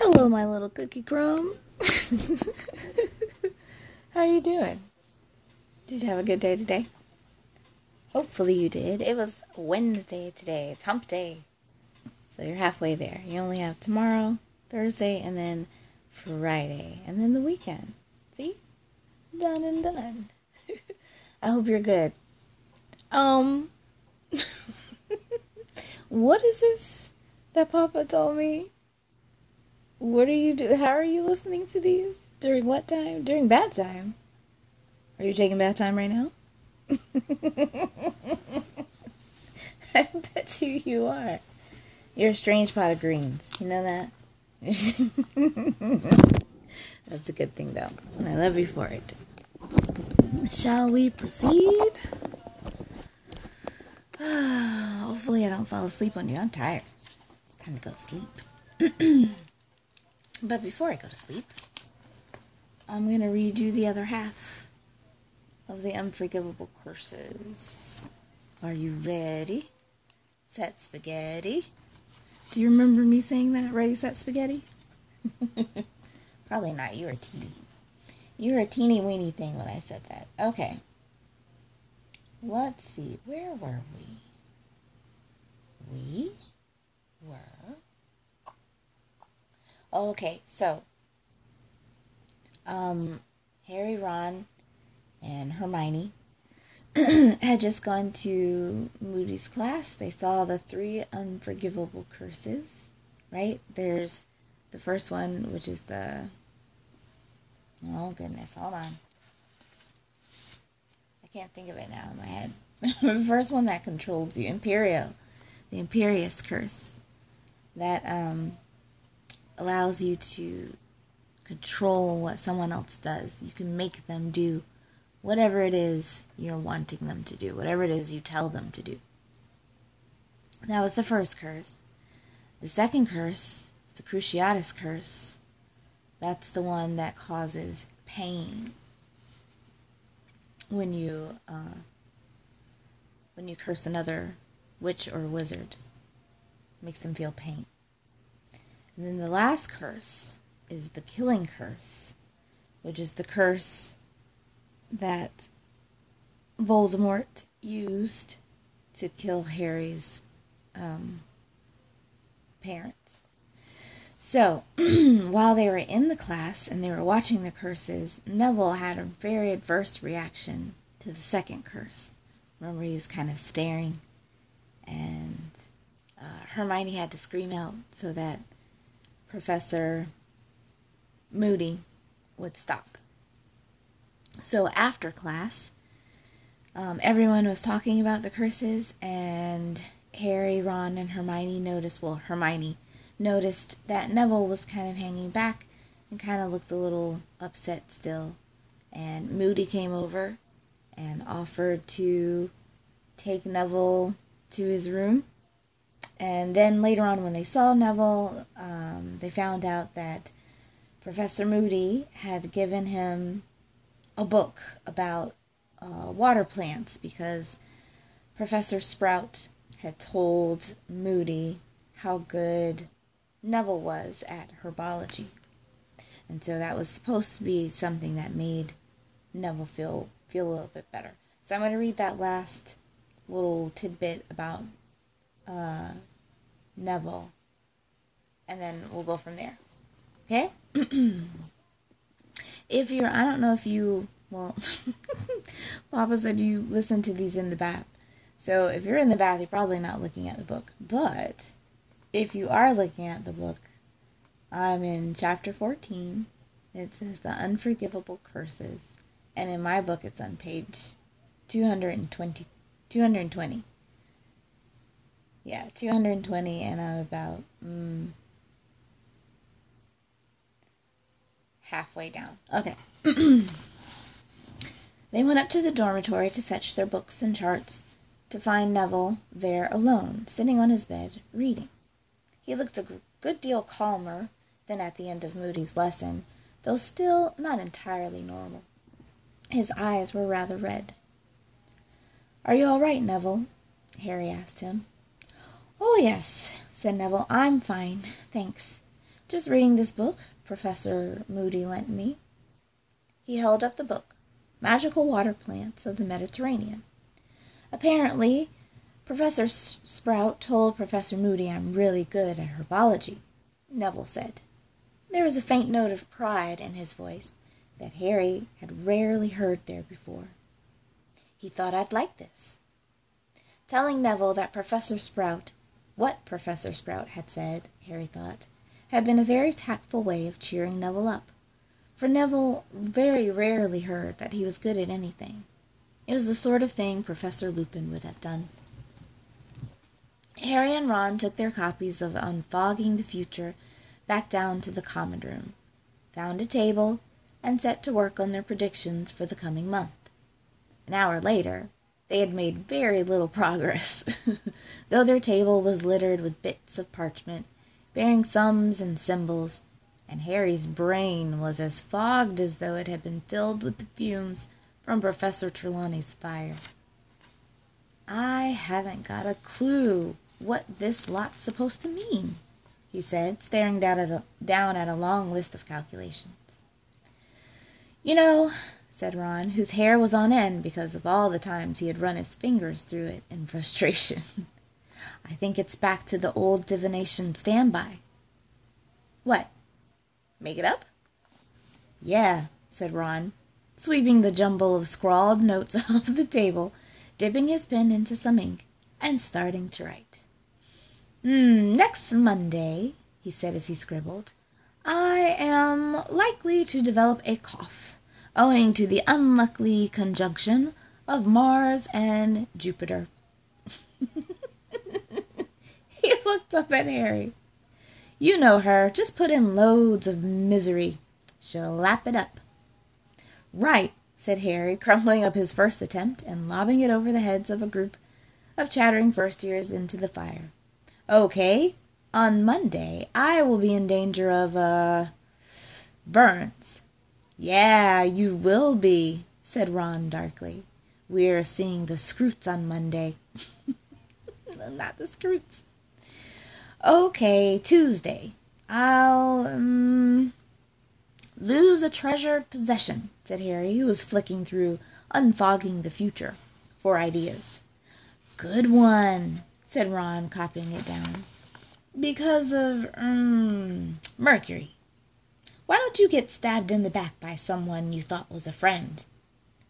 Hello, my little cookie crumb. How are you doing? Did you have a good day today? Hopefully you did. It was Wednesday today. It's hump day. So you're halfway there. You only have tomorrow, Thursday, and then Friday, and then the weekend. See? Done and done. I hope you're good. Um, what is this that Papa told me? What are you do? How are you listening to these? During what time? During bath time? Are you taking bath time right now? I bet you you are. You're a strange pot of greens. You know that? That's a good thing, though. I love you for it. Shall we proceed? Hopefully, I don't fall asleep on you. I'm tired. Time to go sleep. but before I go to sleep, I'm going to read you the other half of the unforgivable curses. Are you ready? Set spaghetti. Do you remember me saying that? Ready, set spaghetti? Probably not. You were a teeny. You were a teeny weeny thing when I said that. Okay. Let's see. Where were we? We were. Okay, so. Um, Harry, Ron, and Hermione had just gone to Moody's class. They saw the three unforgivable curses, right? There's the first one, which is the. Oh, goodness. Hold on. I can't think of it now in my head. the first one that controls you Imperio. The Imperius curse. That um, allows you to control what someone else does. You can make them do whatever it is you're wanting them to do, whatever it is you tell them to do. That was the first curse. The second curse is the Cruciatus curse. That's the one that causes pain when you uh, when you curse another witch or wizard. Makes them feel pain. And then the last curse is the killing curse, which is the curse that Voldemort used to kill Harry's um, parents. So, while they were in the class and they were watching the curses, Neville had a very adverse reaction to the second curse. Remember, he was kind of staring, and uh, Hermione had to scream out so that Professor Moody would stop. So after class, um, everyone was talking about the curses, and Harry, Ron, and Hermione noticed. Well, Hermione noticed that Neville was kind of hanging back and kind of looked a little upset still. And Moody came over and offered to take Neville to his room. And then later on, when they saw Neville, um, they found out that Professor Moody had given him a book about uh, water plants because Professor Sprout had told Moody how good Neville was at herbology. And so that was supposed to be something that made Neville feel feel a little bit better. So I'm going to read that last little tidbit about uh, Neville, and then we'll go from there. Okay? if you're, I don't know if you, well, Papa said you listen to these in the bath. So if you're in the bath, you're probably not looking at the book. But if you are looking at the book, I'm in chapter 14. It says the unforgivable curses. And in my book, it's on page 220. 220. Yeah, 220, and I'm about mm, halfway down. Okay. they went up to the dormitory to fetch their books and charts, to find Neville there alone, sitting on his bed, reading. He looked a good deal calmer than at the end of Moody's lesson, though still not entirely normal. His eyes were rather red. Are you all right, Neville? Harry asked him. Oh, yes, said Neville. I'm fine, thanks. Just reading this book Professor Moody lent me. He held up the book, Magical Water Plants of the Mediterranean. Apparently, Professor Sprout told Professor Moody I'm really good at herbology, Neville said. There was a faint note of pride in his voice that Harry had rarely heard there before. He thought I'd like this. Telling Neville that Professor Sprout, what Professor Sprout had said, Harry thought, had been a very tactful way of cheering Neville up, for Neville very rarely heard that he was good at anything. It was the sort of thing Professor Lupin would have done. Harry and Ron took their copies of Unfogging the Future back down to the common room, found a table, and set to work on their predictions for the coming month. An hour later, they had made very little progress, though their table was littered with bits of parchment bearing sums and symbols, and Harry's brain was as fogged as though it had been filled with the fumes from Professor Trelawney's fire. I haven't got a clue what this lot's supposed to mean, he said, staring down at a, down at a long list of calculations. You know, said Ron, whose hair was on end because of all the times he had run his fingers through it in frustration. I think it's back to the old divination standby. What? Make it up? Yeah, said Ron, sweeping the jumble of scrawled notes off the table, dipping his pen into some ink, and starting to write. Hmm, next Monday, he said as he scribbled, I am likely to develop a cough, owing to the unlucky conjunction of Mars and Jupiter. he looked up at Harry. You know her. Just put in loads of misery. She'll lap it up. Right, said Harry, crumpling up his first attempt and lobbing it over the heads of a group of chattering first years into the fire. Okay, on Monday I will be in danger of, uh, burns. Yeah, you will be, said Ron darkly. We're seeing the Skrewts on Monday. Not the Skrewts. Okay, Tuesday. I'll um, lose a treasured possession, said Harry, who was flicking through Unfogging the Future for ideas. Good one, said Ron, copying it down. Because of um, Mercury. Why don't you get stabbed in the back by someone you thought was a friend?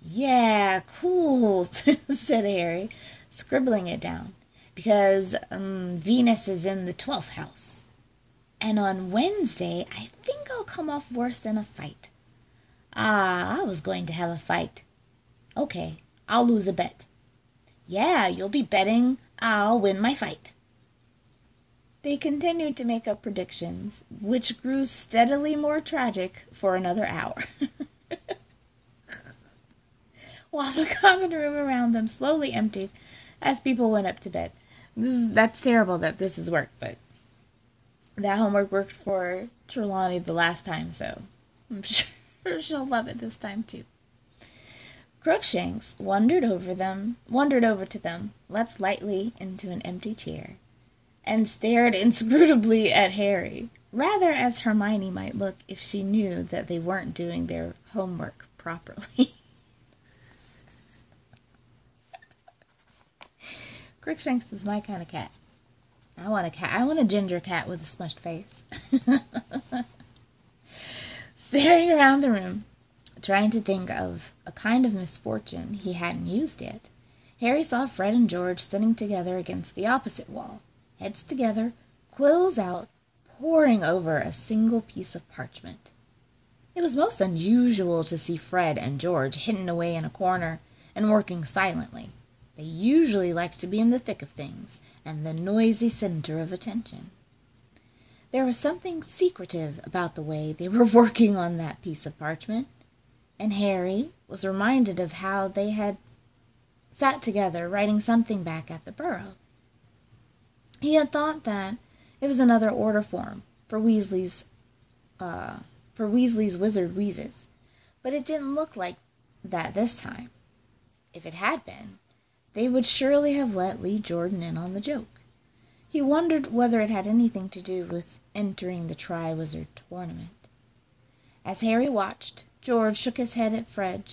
Yeah, cool, said Harry, scribbling it down because um, Venus is in the 12th house. And on Wednesday, I think I'll come off worse than a fight. Ah, I was going to have a fight. Okay, I'll lose a bet. Yeah, you'll be betting I'll win my fight. They continued to make up predictions, which grew steadily more tragic for another hour. While the common room around them slowly emptied as people went up to bed. Is, that's terrible that this has worked, but that homework worked for Trelawney the last time, so I'm sure she'll love it this time too. Crookshanks wandered over them, wandered over to them, leapt lightly into an empty chair, and stared inscrutably at Harry, rather as Hermione might look if she knew that they weren't doing their homework properly. Crookshanks is my kind of cat. I want a cat. I want a ginger cat with a smushed face. Staring around the room, trying to think of a kind of misfortune he hadn't used yet, Harry saw Fred and George sitting together against the opposite wall, heads together, quills out, poring over a single piece of parchment. It was most unusual to see Fred and George hidden away in a corner and working silently. They usually liked to be in the thick of things and the noisy center of attention. There was something secretive about the way they were working on that piece of parchment, and Harry was reminded of how they had sat together writing something back at the Burrow. He had thought that it was another order form for Weasley's uh, for Weasley's wizard wheezes, but it didn't look like that this time. If it had been, they would surely have let Lee Jordan in on the joke. He wondered whether it had anything to do with entering the Triwizard Tournament. As Harry watched, George shook his head at Fred,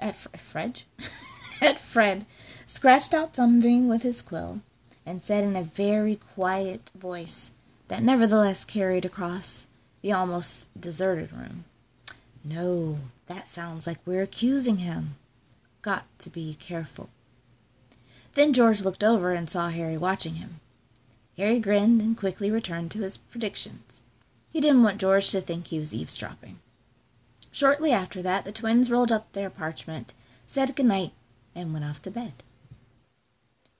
at Fred, at Fred, scratched out something with his quill, and said in a very quiet voice that nevertheless carried across the almost deserted room, "No, that sounds like we're accusing him. Got to be careful." Then George looked over and saw Harry watching him. Harry grinned and quickly returned to his predictions. He didn't want George to think he was eavesdropping. Shortly after that the twins rolled up their parchment, said good night, and went off to bed.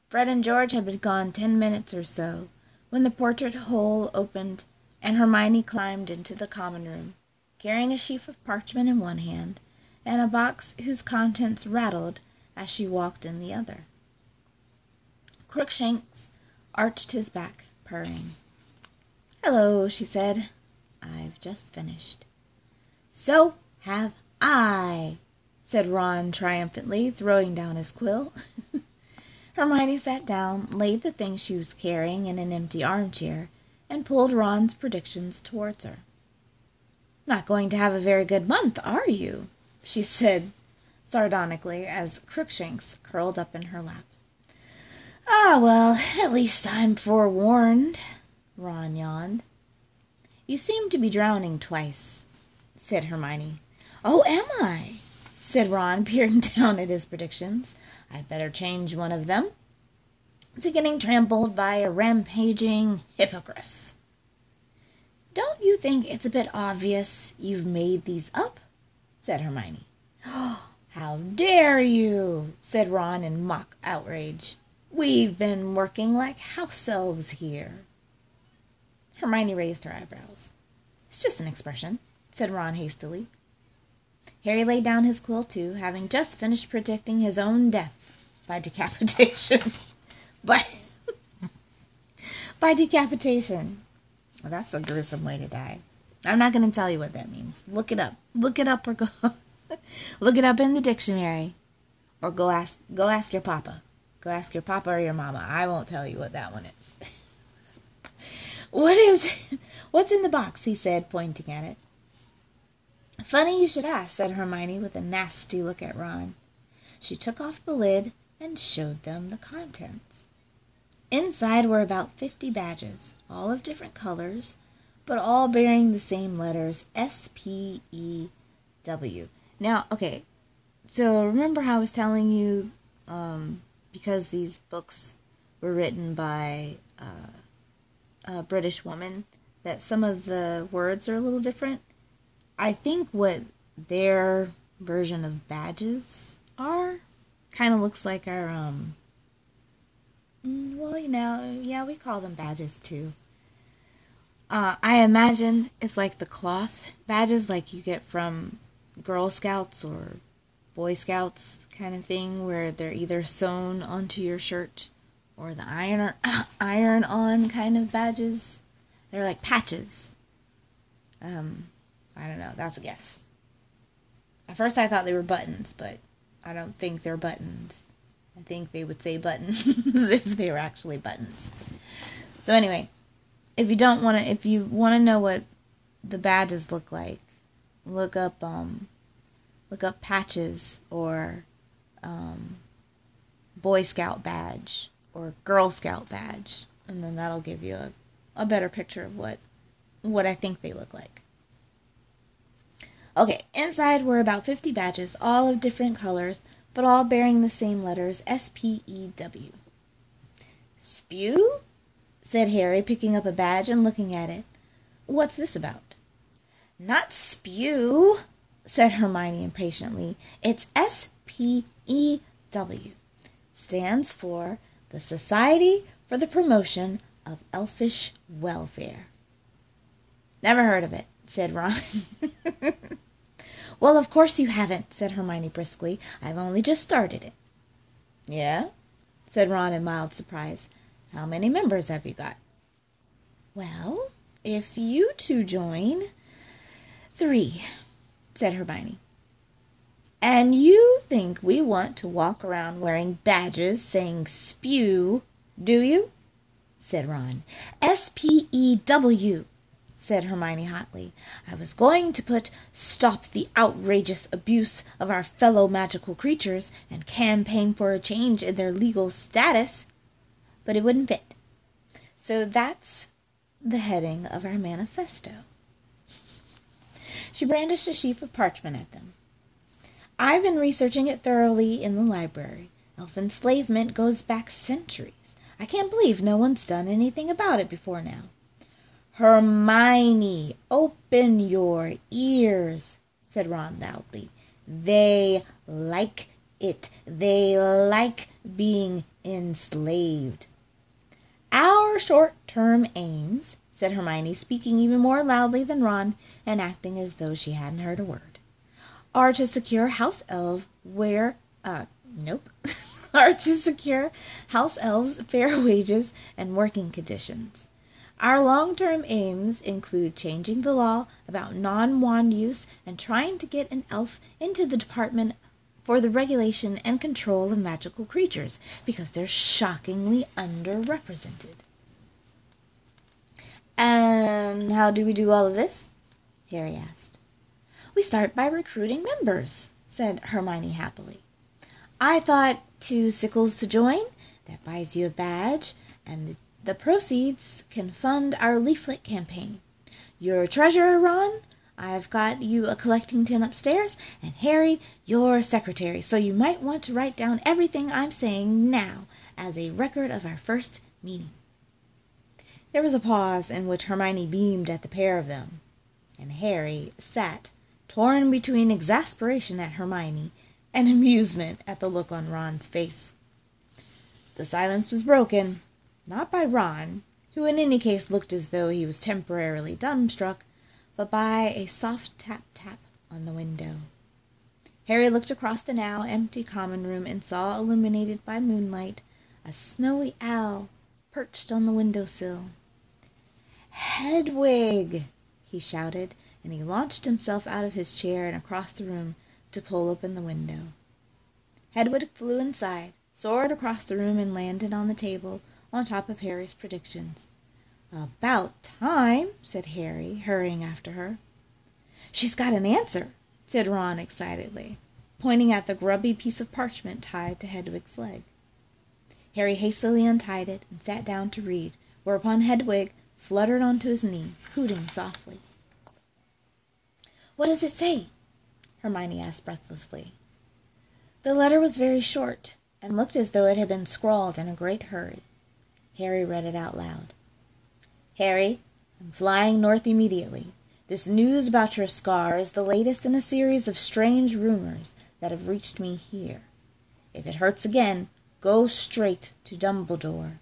Fred and George had been gone ten minutes or so when the portrait hole opened and Hermione climbed into the common room, carrying a sheaf of parchment in one hand and a box whose contents rattled as she walked in the other. Crookshanks arched his back, purring. "Hello," she said. "I've just finished." "So have I," said Ron triumphantly, throwing down his quill. Hermione sat down, laid the thing she was carrying in an empty armchair, and pulled Ron's predictions towards her. "Not going to have a very good month, are you?" she said sardonically, as Crookshanks curled up in her lap. "Ah, well, at least I'm forewarned," Ron yawned. "You seem to be drowning twice," said Hermione. "Oh, am I?" said Ron, peering down at his predictions. "I'd better change one of them to getting trampled by a rampaging hippogriff." "Don't you think it's a bit obvious you've made these up?" said Hermione. "How dare you!" said Ron in mock outrage. We've been working like house elves here." Hermione raised her eyebrows. "It's just an expression," said Ron hastily. Harry laid down his quill too, having just finished predicting his own death by decapitation. by by decapitation. Well, that's a gruesome way to die. I'm not going to tell you what that means. Look it up. Look it up or go look it up in the dictionary or go ask go ask your papa. Go ask your papa or your mama. I won't tell you what that one is. what is what's in the box? he said, pointing at it. Funny you should ask, said Hermione with a nasty look at Ron. She took off the lid and showed them the contents. Inside were about fifty badges, all of different colors, but all bearing the same letters S P E W. Now, okay, so remember how I was telling you um, because these books were written by uh, a British woman, that some of the words are a little different. I think what their version of badges are kind of looks like our um mm, well you know yeah we call them badges too uh, i imagine it's like the cloth badges like you get from girl scouts or boy scouts kind of thing where they're either sewn onto your shirt or the iron iron on kind of badges. They're like patches. Um, I don't know. That's a guess. At first, I thought they were buttons, but I don't think they're buttons. I think they would say buttons if they were actually buttons. So anyway, if you don't want to, if you want to know what the badges look like, look up um, look up patches or um, Boy Scout badge or Girl Scout badge, and then that'll give you a, a better picture of what what I think they look like. Okay, inside were about 50 badges, all of different colors, but all bearing the same letters S P E W. Spew? said Harry, picking up a badge and looking at it. What's this about? Not spew, said Hermione impatiently. It's S P E W stands for the Society for the Promotion of Elfish Welfare. Never heard of it, said Ron. well, of course you haven't, said Hermione briskly. I've only just started it. Yeah? said Ron in mild surprise. How many members have you got? Well, if you two join, three, said Hermione. And you think we want to walk around wearing badges saying spew, do you? said Ron. S P E W, said Hermione hotly. I was going to put stop the outrageous abuse of our fellow magical creatures and campaign for a change in their legal status, but it wouldn't fit. So that's the heading of our manifesto. She brandished a sheaf of parchment at them. I've been researching it thoroughly in the library. Elf enslavement goes back centuries. I can't believe no one's done anything about it before now. Hermione, open your ears, said Ron loudly. They like it. They like being enslaved. Our short term aims, said Hermione, speaking even more loudly than Ron and acting as though she hadn't heard a word, are to secure house elves where uh nope. are to secure house elves fair wages and working conditions. Our long term aims include changing the law about non wand use and trying to get an elf into the department for the regulation and control of magical creatures because they're shockingly underrepresented. And how do we do all of this? Harry asked. We start by recruiting members, said Hermione happily. I thought two sickles to join. That buys you a badge, and the, the proceeds can fund our leaflet campaign. Your treasurer, Ron. I've got you a collecting tin upstairs, and Harry, your secretary. So you might want to write down everything I'm saying now as a record of our first meeting. There was a pause in which Hermione beamed at the pair of them, and Harry sat torn between exasperation at Hermione and amusement at the look on Ron's face. The silence was broken, not by Ron, who in any case looked as though he was temporarily dumbstruck, but by a soft tap tap on the window. Harry looked across the now empty common room and saw, illuminated by moonlight, a snowy owl perched on the window sill. Hedwig! he shouted, and he launched himself out of his chair and across the room to pull open the window. Hedwig flew inside, soared across the room, and landed on the table on top of Harry's predictions. About time, said Harry, hurrying after her. She's got an answer, said Ron excitedly, pointing at the grubby piece of parchment tied to Hedwig's leg. Harry hastily untied it and sat down to read, whereupon Hedwig fluttered onto his knee, hooting softly. What does it say? Hermione asked breathlessly. The letter was very short, and looked as though it had been scrawled in a great hurry. Harry read it out loud. Harry, I'm flying north immediately. This news about your scar is the latest in a series of strange rumors that have reached me here. If it hurts again, go straight to Dumbledore.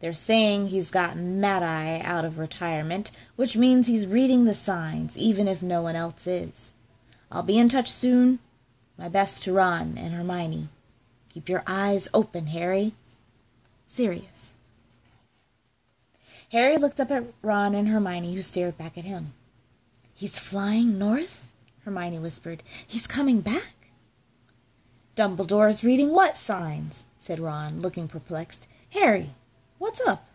They're saying he's got Mad Eye out of retirement, which means he's reading the signs, even if no one else is. I'll be in touch soon. My best to Ron and Hermione. Keep your eyes open, Harry. Sirius. Harry looked up at Ron and Hermione, who stared back at him. He's flying north? Hermione whispered. He's coming back? Dumbledore's reading what signs? said Ron, looking perplexed. Harry, what's up?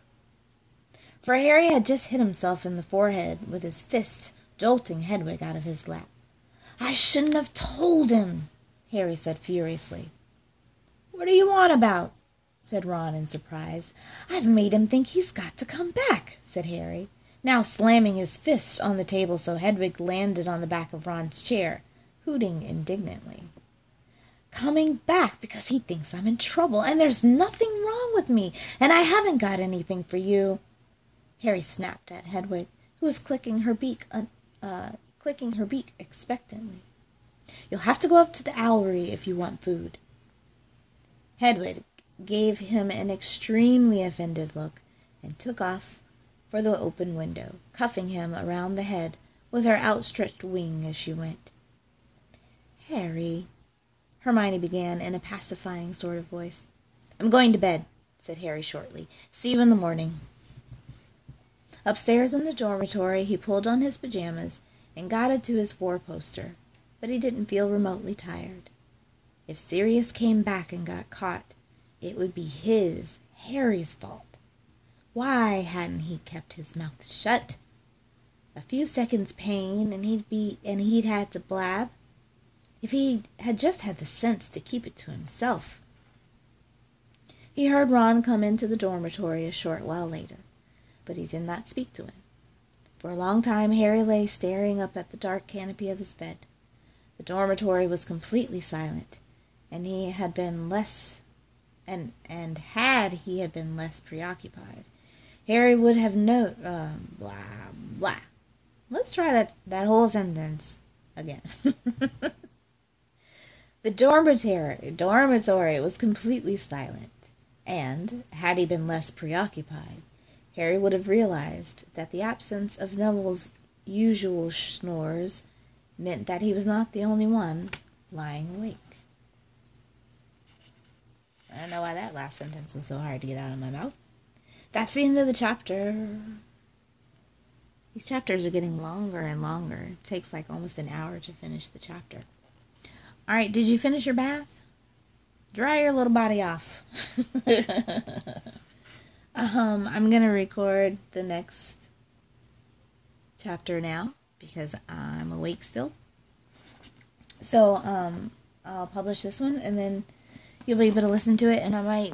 For Harry had just hit himself in the forehead with his fist, jolting Hedwig out of his lap. I shouldn't have told him, Harry said furiously. What do you on about? Said Ron in surprise. I've made him think he's got to come back, said Harry, now slamming his fist on the table so Hedwig landed on the back of Ron's chair, hooting indignantly. Coming back because he thinks I'm in trouble, and there's nothing wrong with me, and I haven't got anything for you. Harry snapped at Hedwig, who was clicking her beak uh, clicking her beak expectantly. You'll have to go up to the owlery if you want food. Hedwig gave him an extremely offended look and took off for the open window, cuffing him around the head with her outstretched wing as she went. Harry, Hermione began in a pacifying sort of voice. I'm going to bed, said Harry shortly. See you in the morning. Upstairs in the dormitory, he pulled on his pajamas and got it to his four poster, but he didn't feel remotely tired. If Sirius came back and got caught, it would be his, Harry's fault. Why hadn't he kept his mouth shut? A few seconds' pain, and he'd be and he'd had to blab. If he had just had the sense to keep it to himself. He heard Ron come into the dormitory a short while later, but he did not speak to him. For a long time Harry lay staring up at the dark canopy of his bed. The dormitory was completely silent, and he had been less and and had he been less preoccupied, Harry would have known uh, blah blah. Let's try that that whole sentence again. the dormitory dormitory was completely silent, and had he been less preoccupied, Harry would have realized that the absence of Neville's usual snores meant that he was not the only one lying awake. Know why that last sentence was so hard to get out of my mouth. That's the end of the chapter. These chapters are getting longer and longer. It takes like almost an hour to finish the chapter. All right, did you finish your bath? Dry your little body off. um, I'm going to record the next chapter now because I'm awake still. So, um, I'll publish this one and then you'll be able to listen to it, and I might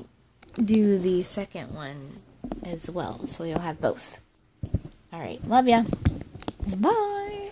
do the second one as well, so you'll have both. All right, love ya. Bye.